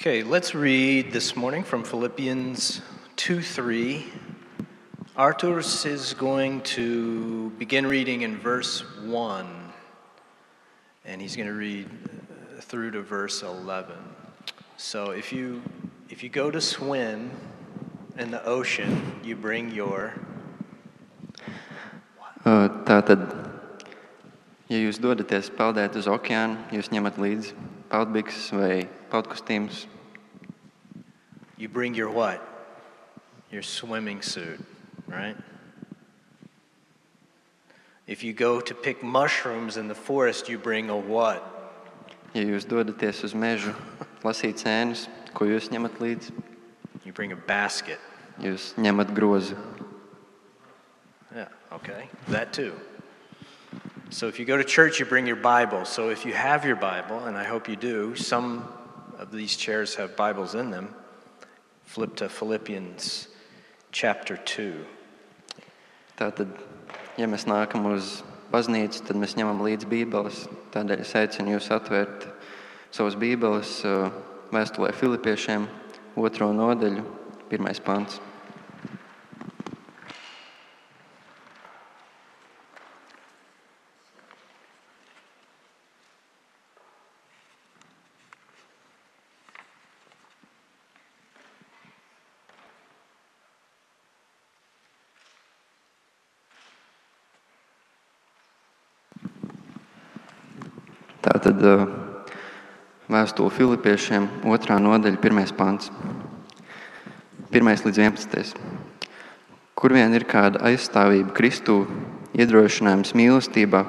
Okay, let's read this morning from Philippians 2 3. Arturs is going to begin reading in verse 1, and he's going to read through to verse 11. So if you, if you go to swim in the ocean, you bring your. Uh, Tātad, ja jūs dodaties peldēt uz okeānu, jūs ņemat līdzi peldbikses vai peldkostīmus. You bring your what? Your swimming suit, right? If you go to pick mushrooms in the forest, you bring a what? Ja jūs dodaties uz mežu, lasīt sēnes, ko jūs ņemat līdzi, You bring a basket. jūs ņemat grozu. Yeah, okay. That too. So if you go to church, you bring your Bible. So if you have your Bible, and I hope you do, some of these chairs have Bibles in them. Flip to Philippians chapter 2. Tātad, ja mēs nākam uz baznīcu, tad mēs ņemam līdzi Bībeles. Tādēļ es aicinu jūs atvērt savas Bībeles uh, vēstulē Filipiešiem, otro nodaļu, pirmais pants. Tātad uh, vēstule Filipiešiem, otrā nodaļa, pirmais pants. 1 līdz 11. Kur vien ir kāda aizstāvība Kristū, iedrošinājums mīlestībā,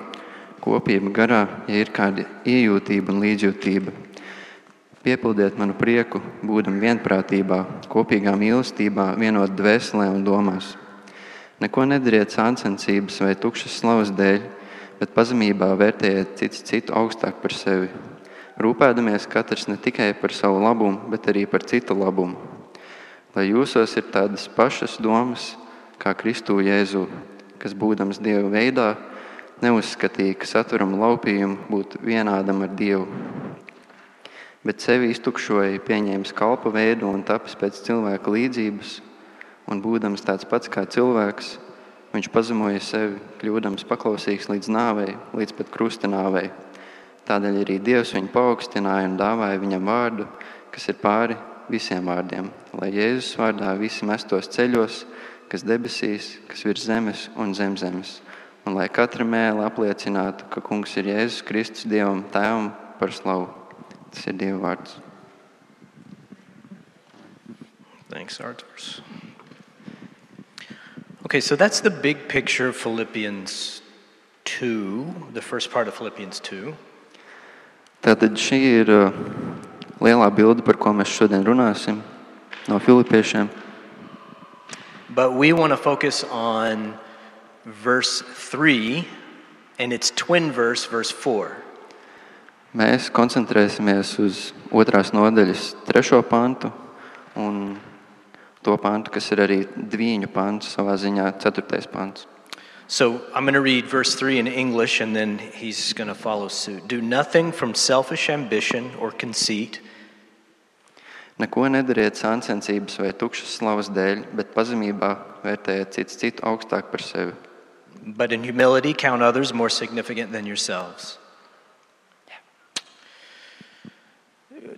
kopība garā, ja ir kāda iejūtība un līdzjūtība. Piepildiet manu prieku, būdam vienprātībā, kopīgā mīlestībā, vienot dvēselē un domās. Neko nedariet sāncensības vai tukšas slavas dēļ, bet pazemībā vērtējiet cits citu augstāk par sevi. Rūpēdamies katrs ne tikai par savu labumu, bet arī par citu labumu. Lai jūsos ir tādas pašas domas kā Kristū Jēzu, kas būdams Dieva veidā, neuzskatīja, ka saturamu laupījumu būtu vienādam ar Dievu. Bet sevi iztukšoja, pieņēma kalpa veidu un tapis pēc cilvēka līdzības, un būdams tāds pats kā cilvēks, viņš pazemoja sevi, kļūdams paklausīgs līdz nāvei, līdz pat krusta nāvei. Tādēļ arī Dievs viņu paaugstināja un dāvāja viņam vārdu, kas ir pāri visiem vārdiem, lai Jēzus vārdā visi mestos ceļos, kas debesīs, kas virs zemes un zem zemes, un lai katra mēlē apliecinātu, ka Kungs ir Jēzus Kristus Dievam Tēvam par slavu. Tas ir Dieva vārds. Thanks, Arturs. Okay, so that's the big picture of Philippians 2, the first part of Philippians 2. Tātad šī ir uh, lielā bilde, par ko mēs šodien runāsim no Filipiešiem. But we want to focus on verse 3 and its twin verse, verse 4. Mēs koncentrēsimies uz otrās nodaļas trešo pantu un to pantu, kas ir arī dviņu pants, savā ziņā ceturtais pants. So I'm going to read verse 3 in English and then he's going to follow suit. Do nothing from selfish ambition or conceit, Neko nedariet sāncensības vai tukšas slavas dēļ, bet pazemībā vērtējiet cits citu augstāk par sevi. but in humility count others more significant than yourselves.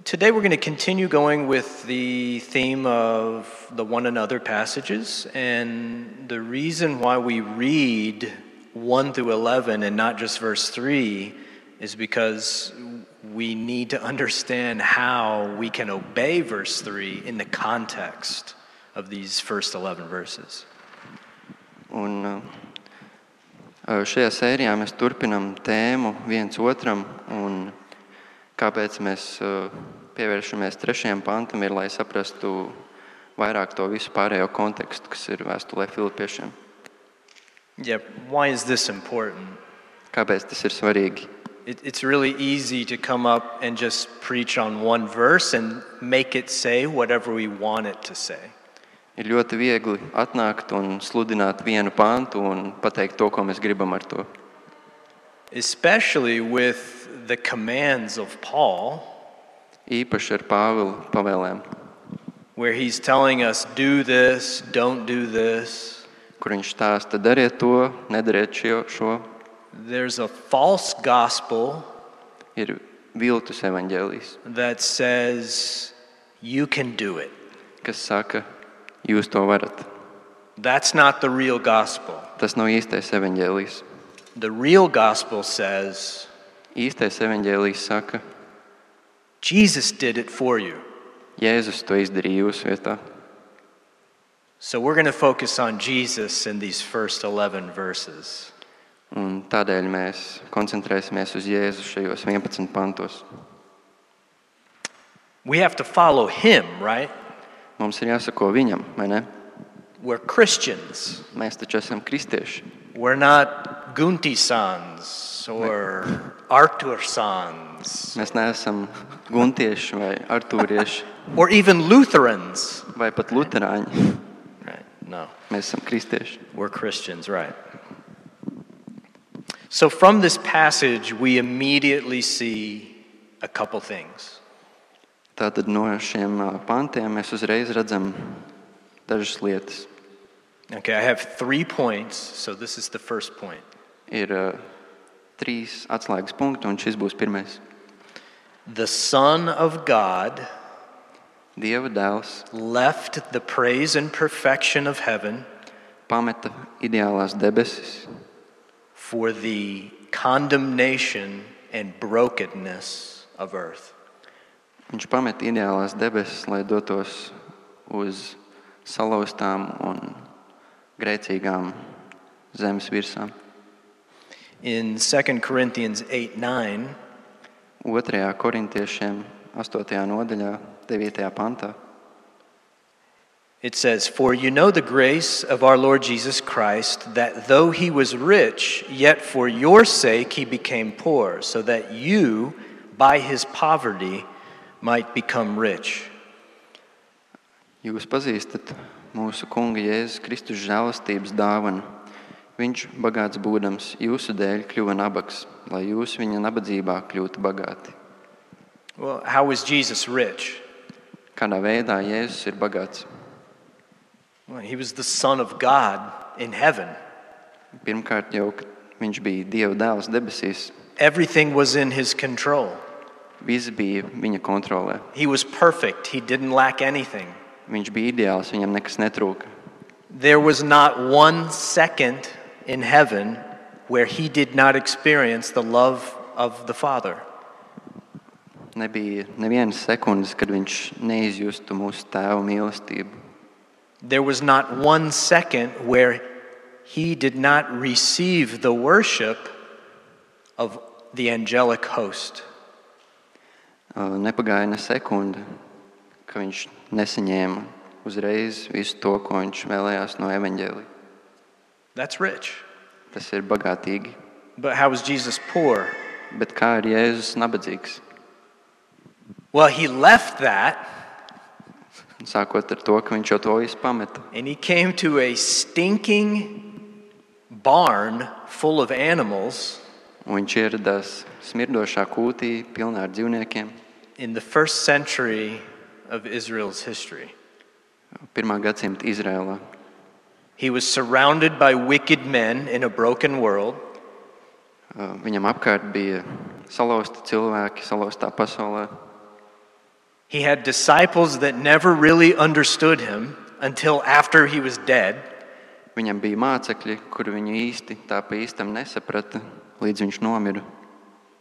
Today we're going to continue going with the theme of the one another passages. And the reason why we read 1 through 11 and not just verse 3 is because we need to understand how we can obey verse 3 in the context of these first 11 verses. Un uh, šajā sērijā mēs turpinām tēmu viens otram, un kāpēc mēs uh, pievēršamies trešajam pantam, ir, lai saprastu vairāk to visu pārējo kontekstu, kas ir vēstulē Filipiešiem. Yeah, why is this important? Kāpēc tas ir svarīgi? It, it's really easy to come up and just preach on one verse and make it say whatever we want it to say. Ir ļoti viegli atnākt un sludināt vienu pantu un pateikt to, ko mēs gribam ar to. Especially with the commands of Paul īpaši ar Pāvila pavēlēm, where he's telling us, do this, don't do this. kur viņš stāsta, dariet to, nedariet šo, šo. There's a false gospel Ir viltus evaņģēlijs, that says you can do it. kas saka, jūs to varat. That's not the real gospel. Tas nav īstais evaņģēlijs. The real gospel says Īstais evaņģēlijs saka, Jesus did it for you. Jēzus to izdarīja jūsu vietā. So we're going to focus on Jesus in these first 11 verses. Un tādēļ mēs koncentrēsimies uz Jēzu šajos 11 pantos. We have to follow him, right? Mums ir jāsako viņam, vai ne? We're Christians. Mēs taču esam kristieši. We're not Gunti sans or Artur sans Mēs neesam guntieši vai artūrieši or even Lutherans. vai pat luterāņi. Right? No, Mēs esam kristieši. we're Christians, right? So from this passage, we immediately see a couple things. Tātad no šiem uh, pantiem mēs uzreiz redzam dažas lietas. Okay, I have three points, so this is the first point. Ir uh, trīs atslēgas punkti, un šis būs pirmais. The Son of God Dieva dēls left the praise and perfection of heaven pameta ideālās debesis, for the condemnation and brokenness of earth. Viņš pameta ideālās debesis, lai dotos uz salauztām un grēcīgām zemes virsām. In 2 Corinthians 8 9, 2. korintiešiem 8. nodaļā, 9. pantā. it says, For you know the grace of our Lord Jesus Christ, that though he was rich, yet for your sake he became poor, so that you, by his poverty, might become rich. Jūs pazīstat mūsu Kunga Jēzus Kristus žēlastības dāvanu. Viņš, bagāts būdams, jūsu dēļ kļuva nabaks, lai jūs viņa nabadzībā kļūtu bagāti. Well, how was Jesus rich? Kādā veidā Jēzus ir bagāts? Well, he was the Son of God in heaven. Pirmkārt, jau kad viņš bija Dieva dēls debesīs, Everything was in his control. viss bija viņa kontrolē. He was perfect, he didn't lack anything. Viņš bija ideāls, viņam nekas netrūka. There was not one second in heaven where he did not experience the love of the Father. Nebija nevienas sekundes, kad viņš neizjustu mūsu tēva mīlestību. There was not one second where he did not receive the worship of the angelic host. Uh, Nepagāja ne sekunde, ka viņš nesaņēma uzreiz visu to, ko viņš vēlējās no evaņģēlīja. That's rich. Tas ir bagātīgi. But how was Jesus poor? Bet kā ir Jēzus nabadzīgs? Well, he left that Sākot ar to, ka viņš jau to visu pameta. and he came to a stinking barn full of animals Un viņš ieradās smirdošā kūtī, pilnā ar dzīvniekiem. in the first century of Israel's history. Pirmā gadsimta Izrēlā. He was surrounded by wicked men in a broken world. Uh, Viņam apkārt bija salauzti cilvēki, salauztā pasaulē. He had disciples that never really understood him until after he was dead. Viņam bija mācekļi, kuri viņu īsti tā pa īstam nesaprata, līdz viņš nomira.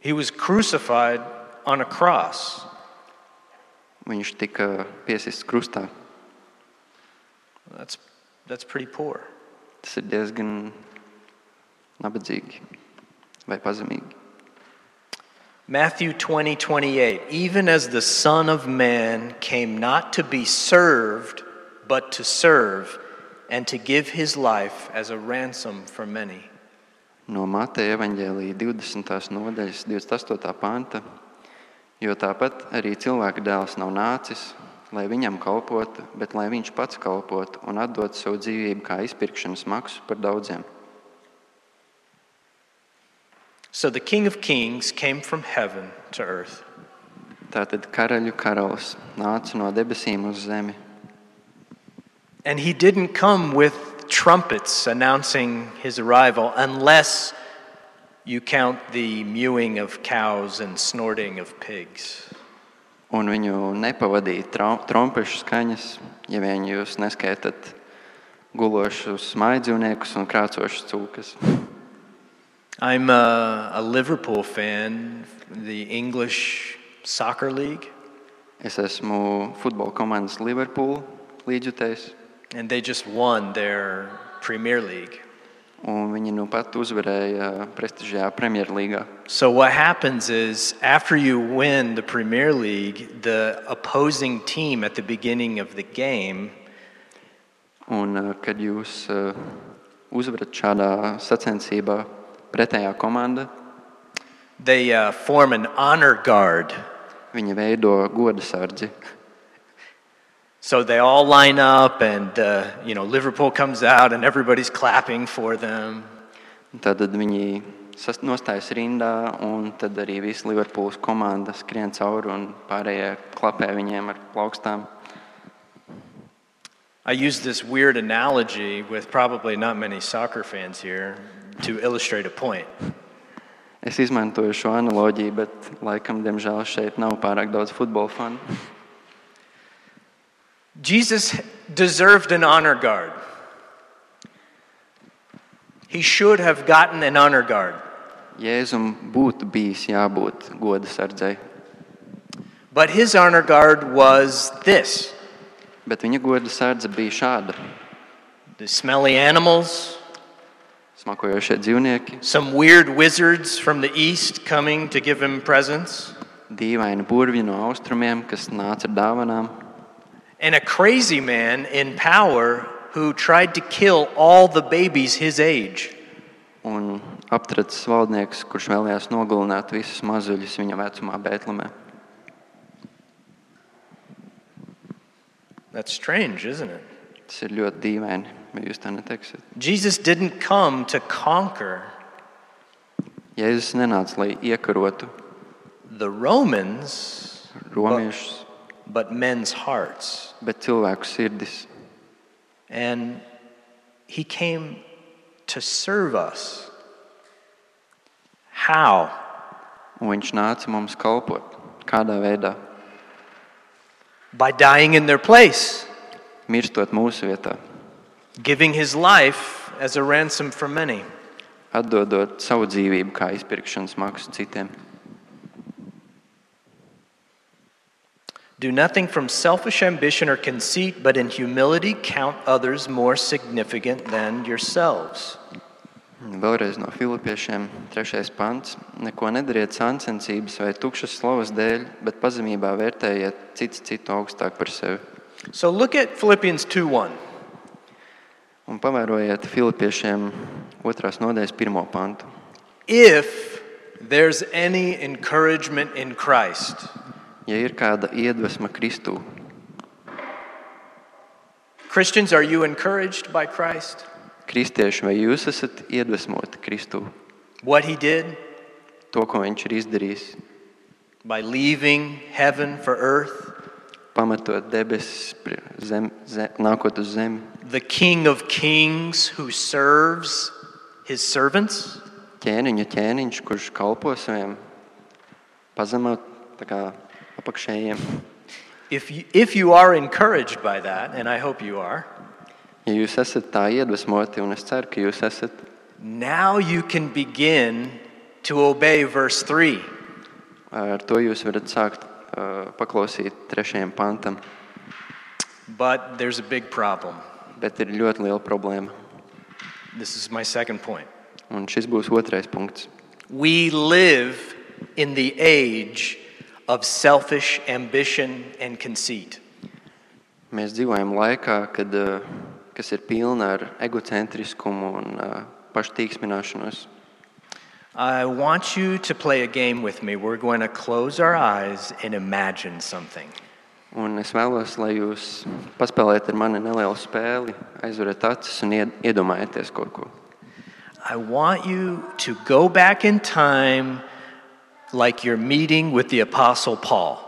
He was crucified on a cross. Viņš tika piesists krustā. That's, that's pretty poor. Tas ir diezgan nabadzīgi vai pazemīgi. Matthew 20, 28. Even as the Son of Man came not to be served, but to serve, and to give his life as a ransom for many. No Mateja evaņģēlīja 20. nodaļas, 28. panta. Jo tāpat arī cilvēka dēls nav nācis, lai viņam kalpotu, bet lai viņš pats kalpotu un atdotu savu dzīvību kā izpirkšanas maksu par daudziem. So the King of Kings came from heaven to earth. Tātad karaļu karalis nāca no debesīm uz zemi. And he didn't come with trumpets announcing his arrival unless you count the mewing of cows and snorting of pigs. Un viņu nepavadīja trompešu skaņas, ja vien jūs neskaitat gulošus maidzīvniekus un krācošus cūkas. I'm a, a Liverpool fan, the English soccer league, Es esmu futbola komandas Liverpool līdzjutējs, and they just won their Premier League. Un viņi nu pat uzvarēja prestižajā Premjerlīgā. So, what happens is after you win the Premier League, the opposing team at the beginning of the game Un, uh, kad jūs uh, uzvarat šādā sacensībā, pretējā komanda, they uh, form an honor guard. viņi veido goda sardzi. So they all line up, and uh, you know Liverpool comes out, and everybody's clapping for them. Tad viņi sas- nostājas rindā, un tad arī visa Liverpools komanda skrien cauri un pārējie klapē viņiem ar plaukstām. I use this weird analogy with probably not many soccer fans here to illustrate a point. Es izmantoju šo analoģiju, bet laikam, diemžēl, šeit nav pārāk daudz futbola fanu. Jesus deserved an honor guard. He should have gotten an honor guard. Jēzum būtu bijis jābūt goda sardzei, But his honor guard was this bet viņa goda sardze bija šāda. the smelly animals, Smakojošie dzīvnieki, some weird wizards from the east coming to give him presents, dīvaini burvji no austrumiem, kas nāca ar dāvanām, and a crazy man in power who tried to kill all the babies his age. un aptracis valdnieks, kurš vēlējās nogalināt visus mazuļus viņa vecumā, Bēltlemē. That's strange, isn't it? Tas ir ļoti dīvaini, vai jūs tā neteiksiet? Jesus didn't come to conquer Jēzus nenāca, lai iekarotu the Romans, romiešus, but men's hearts. bet cilvēku sirdis. And he came to serve us. How? Un viņš nāca mums kalpot. Kādā veidā? By dying in their place, Mirstot mūsu vietā, giving his life as a ransom for many. atdodot savu dzīvību kā izpirkšanas maksu citiem. Do nothing from selfish ambition or conceit, but in humility count others more significant than yourselves. Vēlreiz no Filipiešiem, pants. Neko nedariet sāncensības vai tukšas slavas dēļ, bet pazemībā vērtējiet cits citu augstāk par sevi. So look at Philippians 2 1. Un pavērojiet Filipiešiem otrās nodaļas pirmo pantu. If there's any encouragement in Christ, Ja ir kāda iedvesma Kristū, Christians, are you encouraged by Christ? kristieši, vai jūs esat iedvesmoti Kristū? What he did To, ko viņš ir izdarījis, by leaving heaven for earth, pamatot debesis, pri- zem, zem, nākot uz zemi, the King of Kings who serves his servants? ķēniņa ķēniņš, kurš kalpo saviem pazemot tā kā If you, if you are encouraged by that, and I hope you are, Ja jūs esat tā iedvesmoti, un es ceru, ka jūs esat, now you can begin to obey verse 3. ar to jūs varat sākt uh, paklausīt trešajam pantam. But there's a big problem. Bet ir ļoti liela problēma. This is my second point. Un šis būs otrais punkts. We live in the age of selfish ambition and conceit. Mēs dzīvojam laikā, kad, uh, kas ir pilna ar egocentriskumu un uh, paštīksmināšanos. I want you to play a game with me. We're going to close our eyes and imagine something. Un es vēlos, lai jūs paspēlējat ar mani nelielu spēli, aizveriet acis un iedomājieties kaut ko. I want you to go back in time like you're meeting with the Apostle Paul.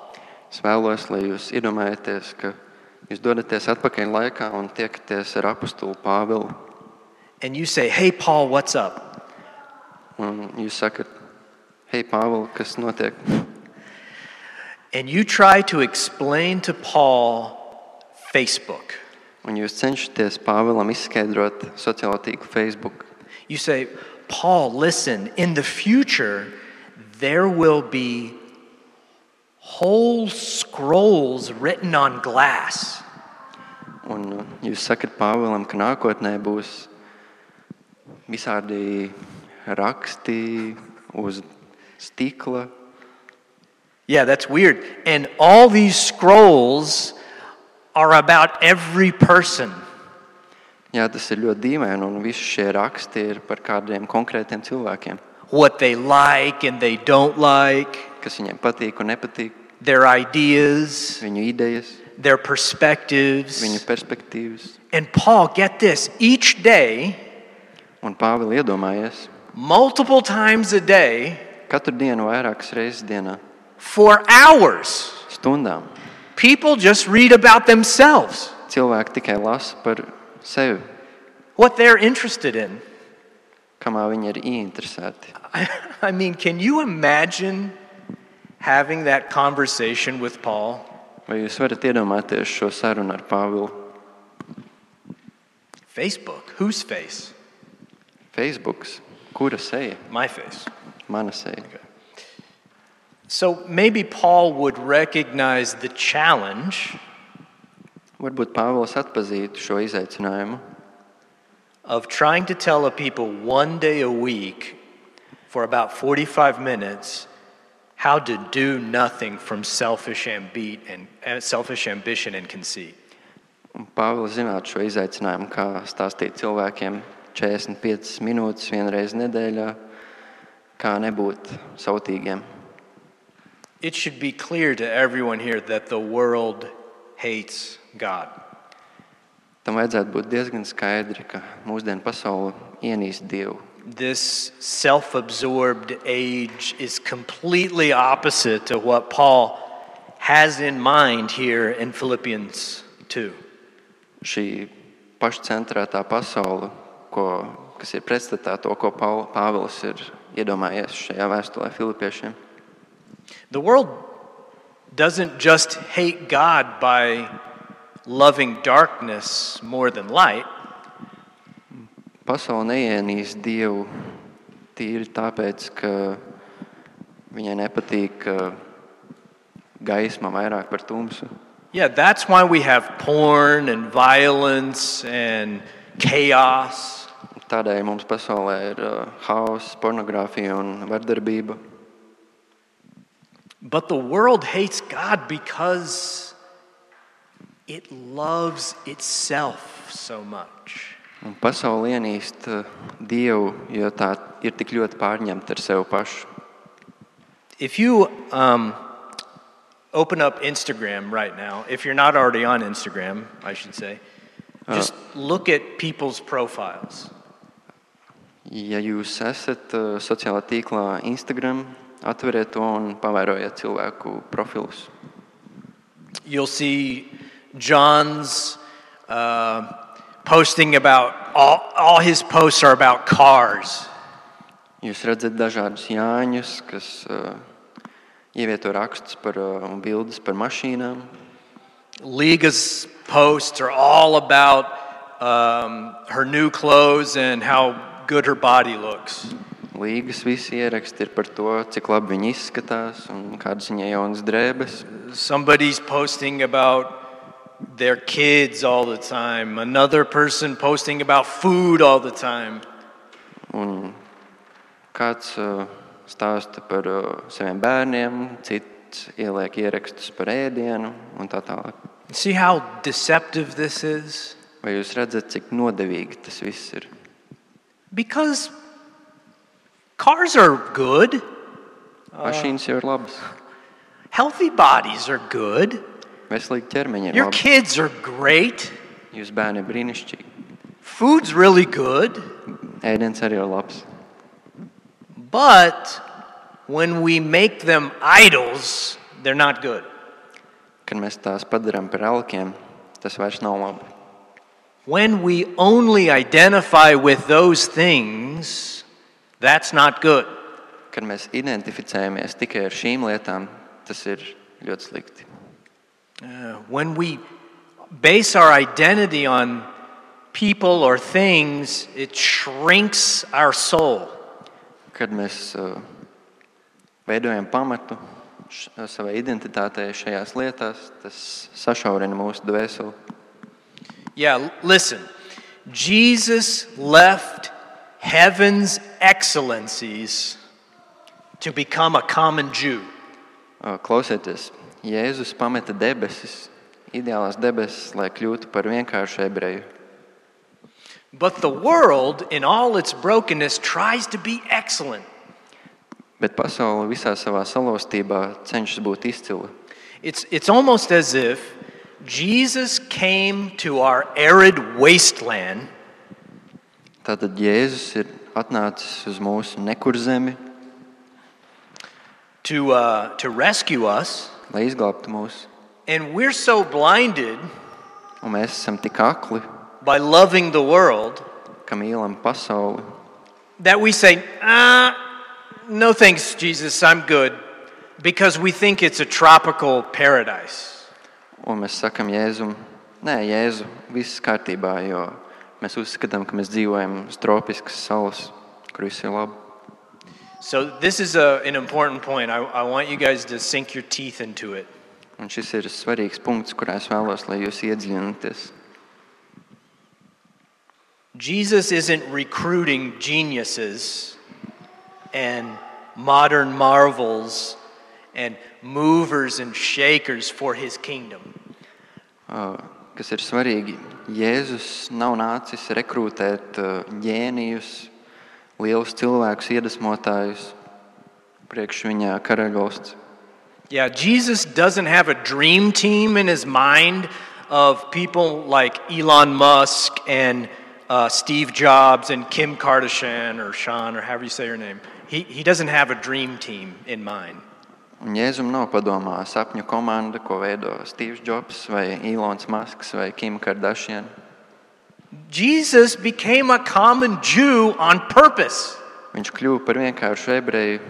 Es vēlos, lai jūs iedomājaties, ka jūs dodaties atpakaļ laikā un tiekaties ar Pāvilu. and you say, Hey, Paul, what's up? Un jūs sakat, hey, Pāvils, kas notiek? And you try to explain to Paul Facebook. Un jūs cenšaties Pāvilam izskaidrot sociālo tīklu Facebook. You say, Paul, listen, in the future, there will be whole scrolls written on glass. Un uh, jūs sakat Pāvilam, ka nākotnē būs visādi raksti uz stikla. Yeah, that's weird. And all these scrolls are about every person. Jā, tas ir ļoti dīvaini, un visi šie raksti ir par kādiem konkrētiem cilvēkiem, What they like and they don't like, kas viņiem patīk un nepatīk, their ideas, viņu idejas, their perspectives. viņu perspektīvas. And Paul, get this, each day, Un Pāvils iedomājies, multiple times a day, katru dienu vairākas reizes dienā, for hours, stundām, people just read about themselves, cilvēki tikai lasa par sevi, what they're interested in. kamā viņi ir ieinteresēti. I, I mean, can you imagine having that conversation with Paul? Vai jūs varat iedomāties šo sarunu ar Pāvilu? Facebook. Whose face? Facebook, kura seja? My face. Mana seja. So maybe Paul would recognize the challenge Varbūt Pāvils atpazītu šo izaicinājumu, of trying to tell a people one day a week for about 45 minutes how to do nothing from selfish, ambi- and, uh, selfish ambition and conceit. un Pāvils zinātu šo izaicinājumu, kā stāstīt cilvēkiem 45 minūtes vienreiz nedēļā, kā nebūt sautīgiem. It should be clear to everyone here that the world hates God. Tam vajadzētu būt diezgan skaidri, ka mūsdienu pasaule ienīst Dievu. This self absorbed age is completely opposite to what Paul has in mind here in Philippians 2. Šī pašcentrētā pasaule, ko, kas ir pretstatā to, ko Pāvils ir iedomājies šajā vēstulē Filipiešiem. The world doesn't just hate God by loving darkness more than light. Pasaule neienīst Dievu tīri tāpēc, ka viņai nepatīk gaisma vairāk par tumsu. Yeah, that's why we have porn and violence and chaos. Tādēļ mums pasaulē ir uh, haoss, pornogrāfija un vardarbība. But the world hates God because it loves itself so much. Un pasaule ienīst uh, Dievu, jo tā ir tik ļoti pārņemta ar sevi pašu. If you um, open up Instagram right now, if you're not already on Instagram, I should say, just look at people's profiles. Ja jūs esat uh, sociālā tīklā Instagram, atveriet to un pavērojiet cilvēku profilus. You'll see John's uh, posting about all, all his posts are about cars. Jūs redzat dažādus Jāņus, kas uh, ievieto rakstus par uh, un bildes par mašīnām. Liga's posts are all about um, her new clothes and how good her body looks. Līgas visi ieraksti ir par to, cik labi viņi izskatās un kādas viņai jaunas drēbes. Somebody's posting about their kids all the time. Another person posting about food all the time. Un kāds uh, stāsta par uh, saviem bērniem, cits ieliek ierakstus par ēdienu un tā tālāk. See how deceptive this is? Vai jūs redzat, cik nodevīgi tas viss ir? Because cars are good, Mašīnas jau ir labas, healthy bodies are good, veselīgi ķermeņi ir your labi, kids are great, jūs bērni ir brīnišķīgi, food's really good. ēdiens arī ir labs. But when we make them idols, they're not good. kad mēs tās padarām par alkiem, tas vairs nav labi. When we only identify with those things, that's not good. Kad mēs identificējamies tikai ar šīm lietām, tas ir ļoti slikti. Uh, when we base our identity on people or things, it shrinks our soul. Kad mēs uh, veidojam pamatu š- savai identitātei šajās lietās, tas sašaurina mūsu dvēseli. Yeah, listen. Jesus left heaven's excellencies to become a common Jew. Uh, Klausieties, Jēzus pameta debesis, ideālās debesis, lai kļūtu par vienkāršu ebreju. But the world, in all its brokenness, tries to be excellent. Bet pasaule visā savā salostībā cenšas būt izcila. It's, it's almost as if Jesus came to our arid wasteland Tātad Jēzus ir atnācis uz mūsu nekurzemi, to, uh, to rescue us, lai izglābtu mūs. and we're so blinded Un mēs esam tik akli, by loving the world ka mīlam pasauli, that we say, ah, no thanks, Jesus, I'm good, because we think it's a tropical paradise. un mēs sakam Jēzum, nē, Jēzu, viss kārtībā, jo mēs uzskatām, ka mēs dzīvojam uz tropiskas salas, kur viss ir labi. So, this is a, an important point. I, I want you guys to sink your teeth into it. Un šis ir svarīgs punkts, kurā es vēlos, lai jūs iedziļināties. Jesus isn't recruiting geniuses and modern marvels and movers and shakers for his kingdom. Uh, Kas ir svarīgi, Jēzus nav nācis rekrutēt uh, ģēnijus, lielus cilvēkus, iedvesmotājus priekš viņa karaļvalsts. Yeah, Jesus doesn't have a dream team in his mind of people like Elon Musk and uh, Steve Jobs and Kim Kardashian or Sean or however you say her name. He, he doesn't have a dream team in mind. Un Jēzum nav padomā sapņu komanda, ko veido Steve's Jobs, vai Ilons Masks, vai Kim Kardashian. Jesus became a common Jew on purpose. Viņš kļuva par vienkāršu ebreju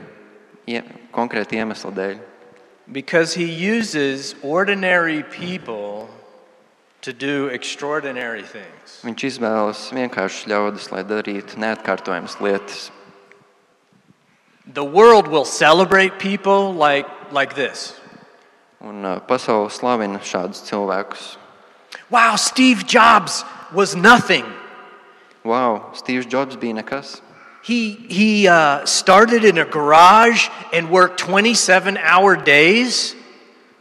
ie, konkrēti iemeslu dēļ. Because he uses ordinary people to do extraordinary things. Viņš izvēlas vienkāršus ļaudis, lai darītu neatkārtojamas lietas. The world will celebrate people like, like this Un uh, pasaule slavina šādus cilvēkus. Wow, Steve Jobs was nothing. Wow, Steve's Jobs bija nekas. He, he uh, started in a garage and worked 27 hour days.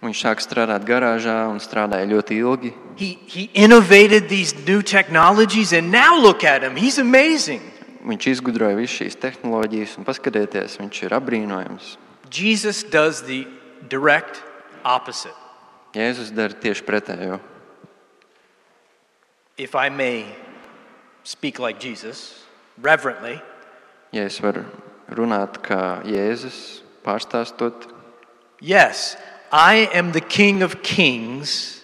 Viņš sāk strādāt garāžā un strādāja ļoti ilgi. He, he innovated these new technologies, and now look at him. He's amazing. Viņš izgudroja visas šīs tehnoloģijas, un paskatieties, viņš ir apbrīnojams. Jesus does the direct opposite. Jēzus dara tieši pretējo. If I may speak like Jesus, reverently, Ja es varu runāt kā Jēzus, pārstāstot, yes, I am the King of Kings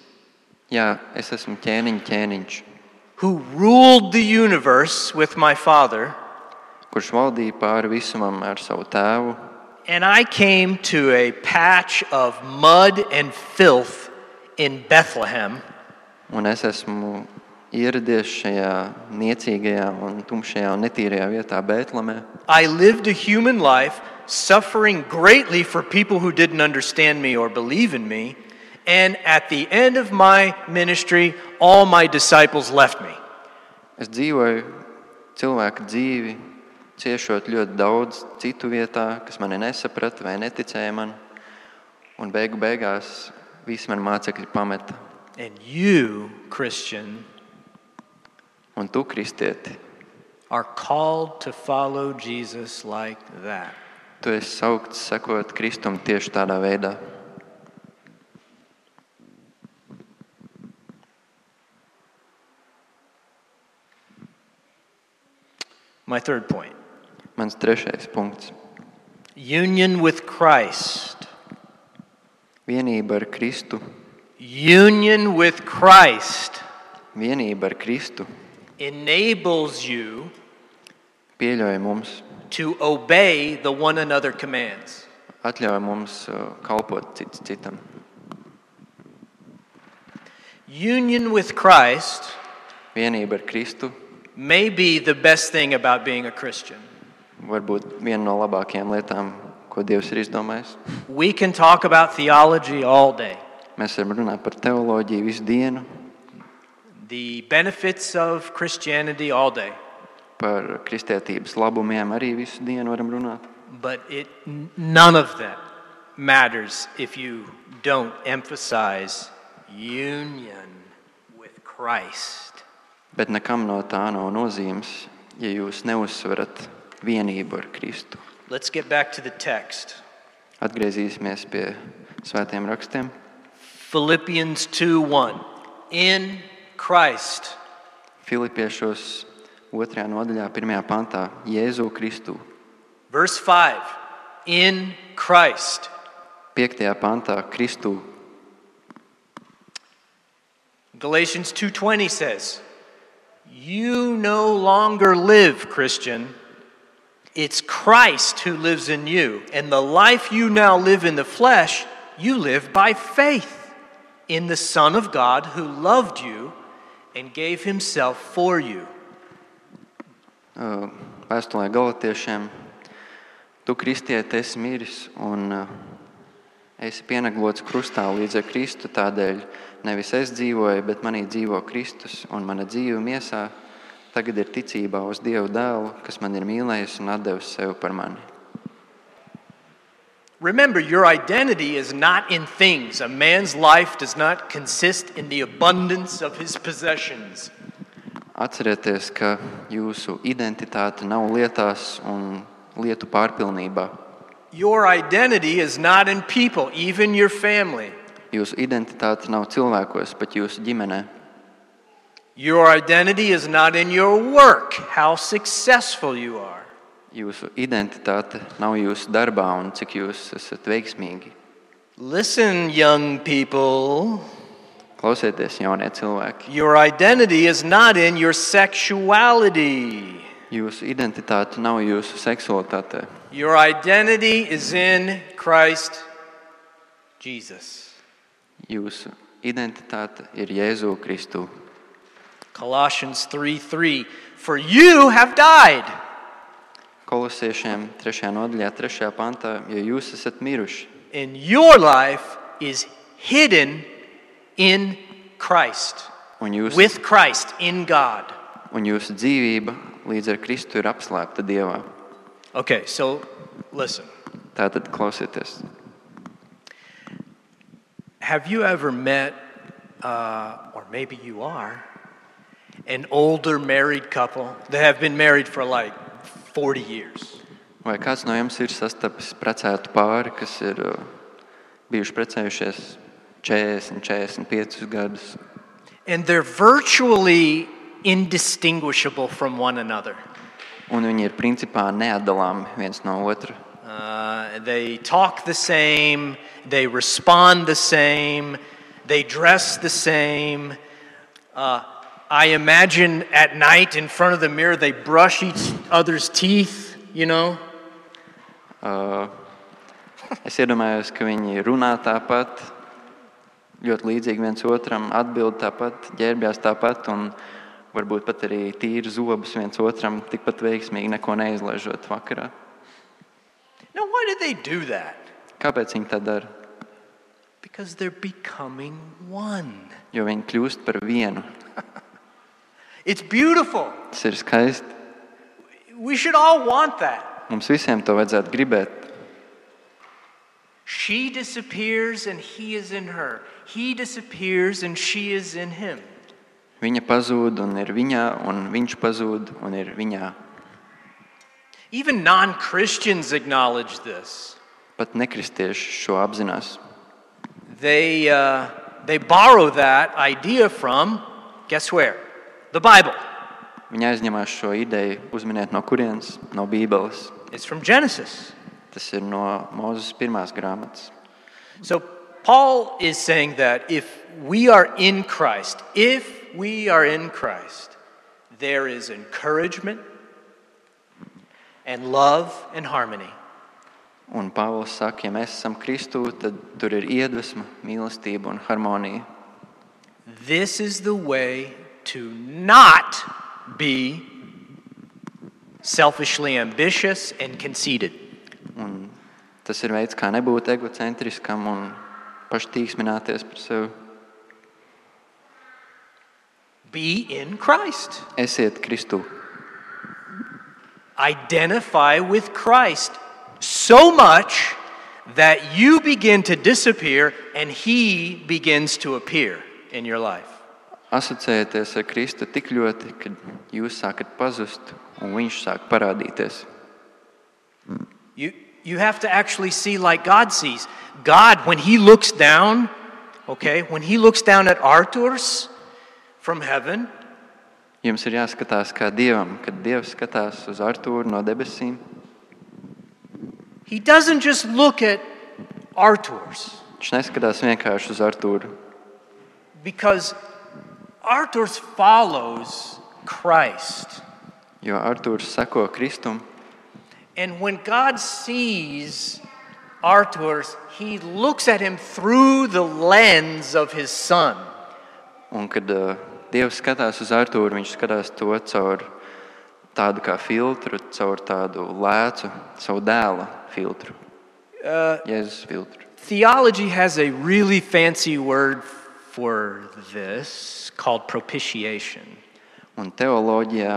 jā, es esmu ķēniņš, ķēniņš, who ruled the universe with my Father, kurš valdīja pāri visumam ar savu tēvu. and I came to a patch of mud and filth in Bethlehem. Un es esmu ieradies šajā niecīgajā, un tumšajā un netīrajā vietā. I lived a human life, suffering greatly for people who didn't understand me or believe in me. And at the end of my ministry, all my disciples left me. Es dzīvoju cilvēku dzīvi, ciešot ļoti daudz citu vietā, kas mani nesaprata vai neticēja man. Un beigu beigās visi mani mācekļi pameta. And you, Christian, Un tu, kristieti, are called to follow Jesus like that. tu esi saukts sekot Kristum tieši tādā veidā. My third point. Mans trešais punkts. Union with Christ - vienība ar Kristu. Union with Christ. Vienība ar Kristu enables you pieļauj mums, to obey the one another commands. atļauj mums uh, kalpot cits citam. Union with Christ Vienība ar Kristu may be the best thing about being a Christian. var būt viena no labākajām lietām, ko Dievs ir izdomājis. We can talk about theology all day, Mēs varam runāt par teoloģiju visu dienu, the benefits of Christianity all day, par kristietības labumiem arī visu dienu varam runāt. but it, none of that matters if you don't emphasize union with Christ. Bet nekam no tā nav nozīmes, ja jūs neuzsverat vienību ar Kristu. Let's get back to the text. Atgriezīsimies pie svētiem rakstiem. Philippians 2 1. In Christ, Filipiešos 2. nodaļā, 1. pantā, Jēzu Kristu. verse 5. In Christ. 5. pantā, Kristu. Galatians 2:20 says, "You no longer live, Christian. It's Christ who lives in you, and the life you now live in the flesh, you live by faith in the Son of God who loved you and gave himself for you." Vēstulē Galatiešiem, tu kristiet esi miris un esi pienaglots krustā līdz ar Kristu. Tādēļ nevis es dzīvoju, bet manī dzīvo Kristus, un mana dzīve miesā tagad ir ticībā uz Dievu dēlu, kas man ir mīlējis un devis sevi par mani. Remember, your identity is not in things. A man's life does not consist in the abundance of his possessions. Atcerieties, ka jūsu identitāte nav lietās un lietu pārpilnībā. Your identity is not in people, even your family. Jūsu identitāte nav cilvēkos, pat jūsu ģimenē. Your identity is not in your work, how successful you are. Jūsu identitāte nav jūsu darbā un cik jūs esat veiksmīgi. Listen, young people. Klausieties, jaunie cilvēki. Your identity is not in your sexuality. Jūsu identitāte nav jūsu seksualitāte. Your identity is in Christ Jesus. Jūsu identitāte ir Jēzu Kristu. Colossians 3 3. For you have died. Kolosiešiem 3. nodaļā, 3. pantā, jo jūs esat miruši, and your life is hidden in Christ, un, jūs, with Christ in God. un jūsu dzīvība līdz ar Kristu ir apslēpta Dievā. Okay, so listen. Tātad klausieties, Have you ever met, uh, or maybe you are, an older married couple that have been married for like 40 years? vai kāds no jums ir sastapis precētu pāri, kas ir uh, bijuši precējušies 40, 45 gadus, And they're virtually indistinguishable from one another. un viņi ir principā neatdalāmi viens no otra. Uh, they talk the same, they respond the same, they dress the same. Uh, I imagine at night in front of the mirror they brush each other's teeth, you know? Uh, es iedomājos, ka viņi runā tāpat, ļoti līdzīgi viens otram, atbild tāpat, ģērbjās tāpat, un varbūt pat arī tīri zobus viens otram, tikpat veiksmīgi neko neizlaižot vakarā. Now, why do they do that? Kāpēc viņi tā dara? Because they're becoming one. Jo viņi kļūst par vienu. It's beautiful. Tas ir skaisti. We should all want that. Mums visiem to vajadzētu gribēt. She disappears and he is in her. He disappears and she is in him. Viņa pazūd un ir viņā, un viņš pazūd un ir viņā. Even non Christians acknowledge this. Pat nekristieši šo apzinās. They, uh, they borrow that idea from, guess where? The Bible. Viņi aizņemās šo ideju, uzminiet no kurienes? No Bībeles. It's from Genesis. Tas ir no Mozus pirmās grāmatas. So Paul is saying that if we are in Christ, if we are in Christ, there is encouragement and love and harmony. Un Pāvils saka, ja mēs esam Kristū, tad tur ir iedvesma, mīlestība un harmonija. This is the way to not be selfishly ambitious and conceited. Un tas ir veids, kā nebūt egocentriskam un paštīksmināties par sevi. Be in Christ. Esiet Kristū. Identify with Christ so much that you begin to disappear and he begins to appear in your life. Asociējieties ar Kristu tik ļoti, ka jūs sākat pazust un viņš sāk parādīties. You, you have to actually see like God sees. God, when he looks down, okay, when he looks down at Arturs from heaven, Jums ir jāskatās kā Dievam, kad Dievs skatās uz Artūru no debesīm. he doesn't just look at Arturs Viņš neskatās vienkārši uz Artūru, because Arturs follows Christ. jo Artūrs seko Kristum. And when God sees Arturs, he looks at him through the lens of his son. Un kad uh, Dievs skatās uz Artūru, viņš skatās to caur tādu kā filtru, caur tādu lēcu, savu dēla filtru, Uh, Jēzus filtru. theology has a really fancy word for this called propitiation. Un teoloģijā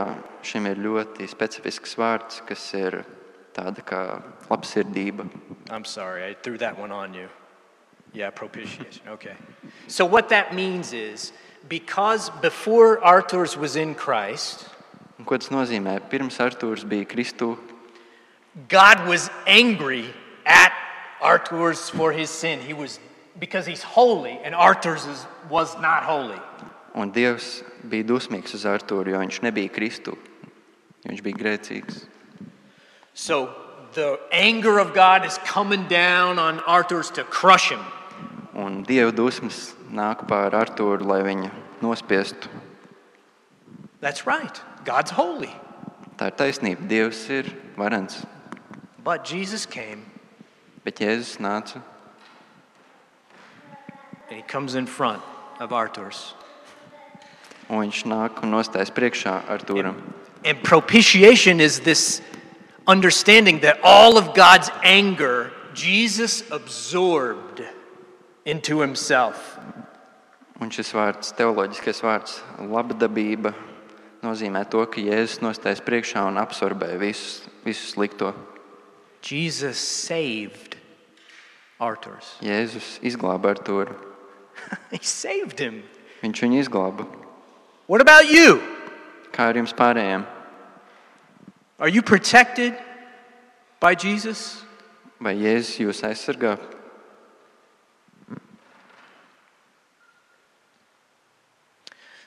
šim ir ļoti specifisks vārds, kas ir tāda kā labsirdība. I'm sorry, I threw that one on you. Yeah, propitiation. Okay. So, what that means is because before Arturs was in Christ, Un ko tas nozīmē? Pirms Artūrs bija Kristū, God was angry at Arturs for his sin. He was because he's holy and Arturs is, was not holy. un Dievs bija dusmīgs uz Artūru, jo viņš nebija Kristū. Viņš bija grēcīgs. So the anger of God is coming down on Arturs to crush him. Un Dieva dusmas nāk pār Artūru, lai viņu nospiestu. That's right. God's holy. Tā ir taisnība. Dievs ir varens. But Jesus came Bet Jēzus nāca and he comes in front of Arturs. un viņš nāk un nostājas priekšā Artūram. And propitiation is this understanding that all of God's anger Jesus absorbed into himself. Un šis vārds, teoloģiskais vārds, labdabība, nozīmē to, ka Jēzus nostājas priekšā un absorbē visus, visu slikto. Jesus saved Arturs. Jēzus izglāba Artūru. he saved him. Viņš viņu izglāba. What about you? Kā ar jums pārējiem? Are you protected by Jesus? Vai Jēzus jūs aizsargā?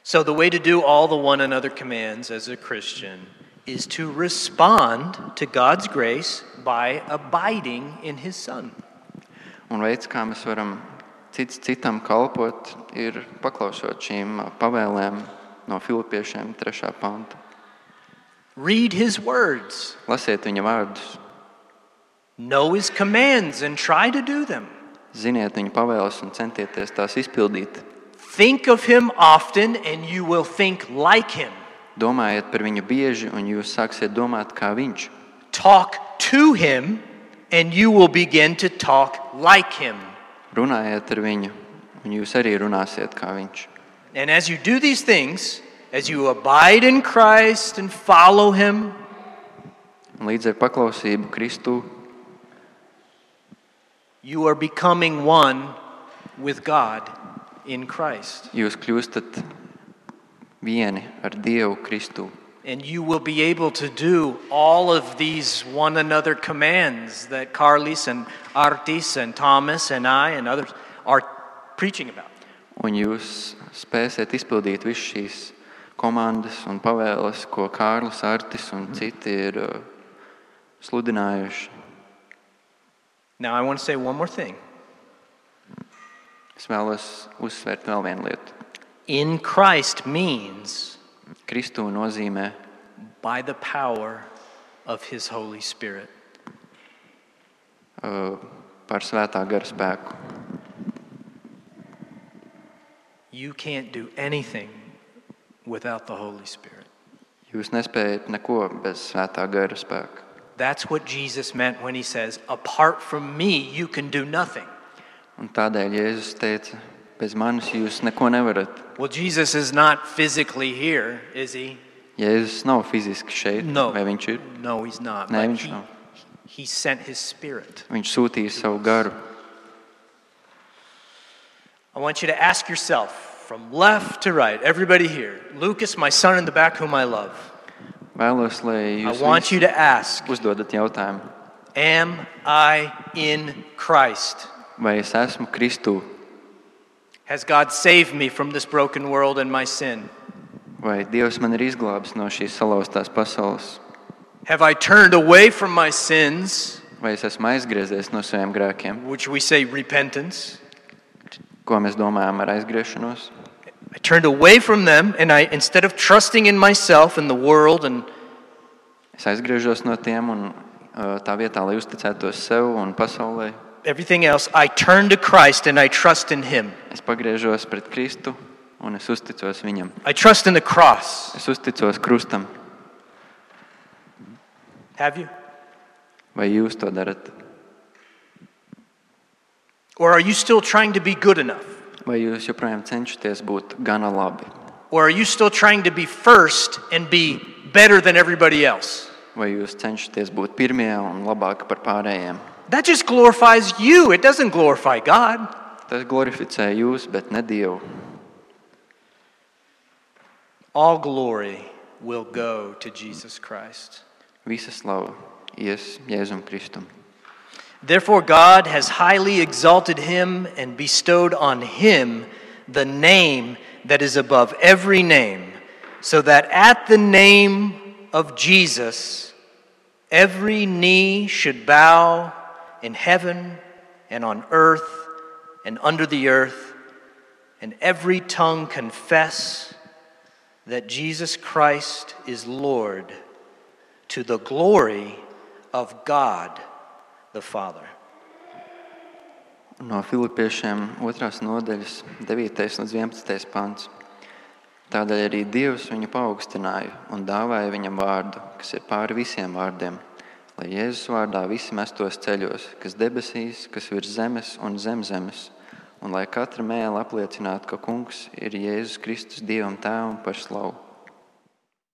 So, the way to do all the one another commands as a Christian is to respond to God's grace by abiding in His Son. Un veids, kā mēs varam cits citam kalpot, ir paklausot šīm pavēlēm no Filipiešiem 3. panta. Read His words, Lasiet viņa vārdus, know His commands, and try to do them. ziniet viņa pavēles un centieties tās izpildīt. Think of Him often, and you will think like Him. Domājiet par viņu bieži, un jūs sāksiet domāt kā viņš. Talk to Him, and you will begin to talk like Him. Runājiet ar viņu, un jūs arī runāsiet kā viņš. And as you do these things, as you abide in Christ and follow Him, Un līdz ar paklausību Kristu you are becoming one with God in Christ. jūs kļūstat vieni ar Dievu Kristu. And you will be able to do all of these one another commands that Karlis and Artis and Thomas and I and others are preaching about. Un jūs spēsiet izpildīt visas šīs komandas un pavēles, ko Kārlis, Artis un citi ir uh, sludinājuši. Now, I want to say one more thing. Es vēlos uzsvērt vēl vienu lietu. In Christ means Kristū nozīmē by the power of his Holy Spirit. uh, par svētā gara spēku. You can't do anything without the Holy Spirit. Jūs nespējat neko bez svētā gara spēka. That's what Jesus meant when he says, Apart from me, you can do nothing. Un tādēļ Jēzus teica, bez manis jūs neko nevarat. Well, Jesus is not physically here, is he? Jēzus nav fiziski šeit, No. vai viņš ir? No, he's not. Nē, But viņš he, nav. he sent his spirit. Viņš sūtīja savu garu. I want you to ask yourself from left to right, everybody here, Lucas, my son in the back, whom I love, Vēlos, lai I jūs want you visi to ask, uzdodat jautājumu, Am I in Christ? vai es esmu Kristū, Has God saved me from this broken world and my sin? vai Dievs man ir izglābis no šīs salauztās pasaules, Have I turned away from my sins, vai es esmu aizgriezies no saviem grēkiem, which we say repentance? ko mēs domājam ar aizgriešanos. I turned away from them, and I, instead of trusting in myself and the world and Es aizgriežos no tiem un uh, tā vietā, lai uzticētos sev un pasaulē, everything else, I turn to Christ and I trust in Him. es pagriežos pret Kristu un es uzticos Viņam. I trust in the cross. Es uzticos krustam. Have you? Vai jūs to darat? Or are you still trying to be good enough? Vai jūs joprojām cenšaties būt gana labi? Or are you still trying to be first and be better than everybody else? Vai jūs cenšaties būt pirmie un labāki par pārējiem? That just glorifies you. It doesn't glorify God. Tas glorificē jūs, bet ne Dievu. All glory will go to Jesus Christ. Visa slava ies Jēzum Kristum. Therefore, God has highly exalted him and bestowed on him the name that is above every name, so that at the name of Jesus, every knee should bow in heaven and on earth and under the earth, and every tongue confess that Jesus Christ is Lord to the glory of God the Father. No Filipiešiem 2. nodaļas 9. līdz 11. pants. Tādēļ arī Dievs viņu paaugstināja un dāvāja viņam vārdu, kas ir pāri visiem vārdiem, lai Jēzus vārdā visi mestos ceļos, kas debesīs, kas virs zemes un zem zemes, un lai katra mēlē apliecinātu, ka Kungs ir Jēzus Kristus Dievam Tēvam par slavu.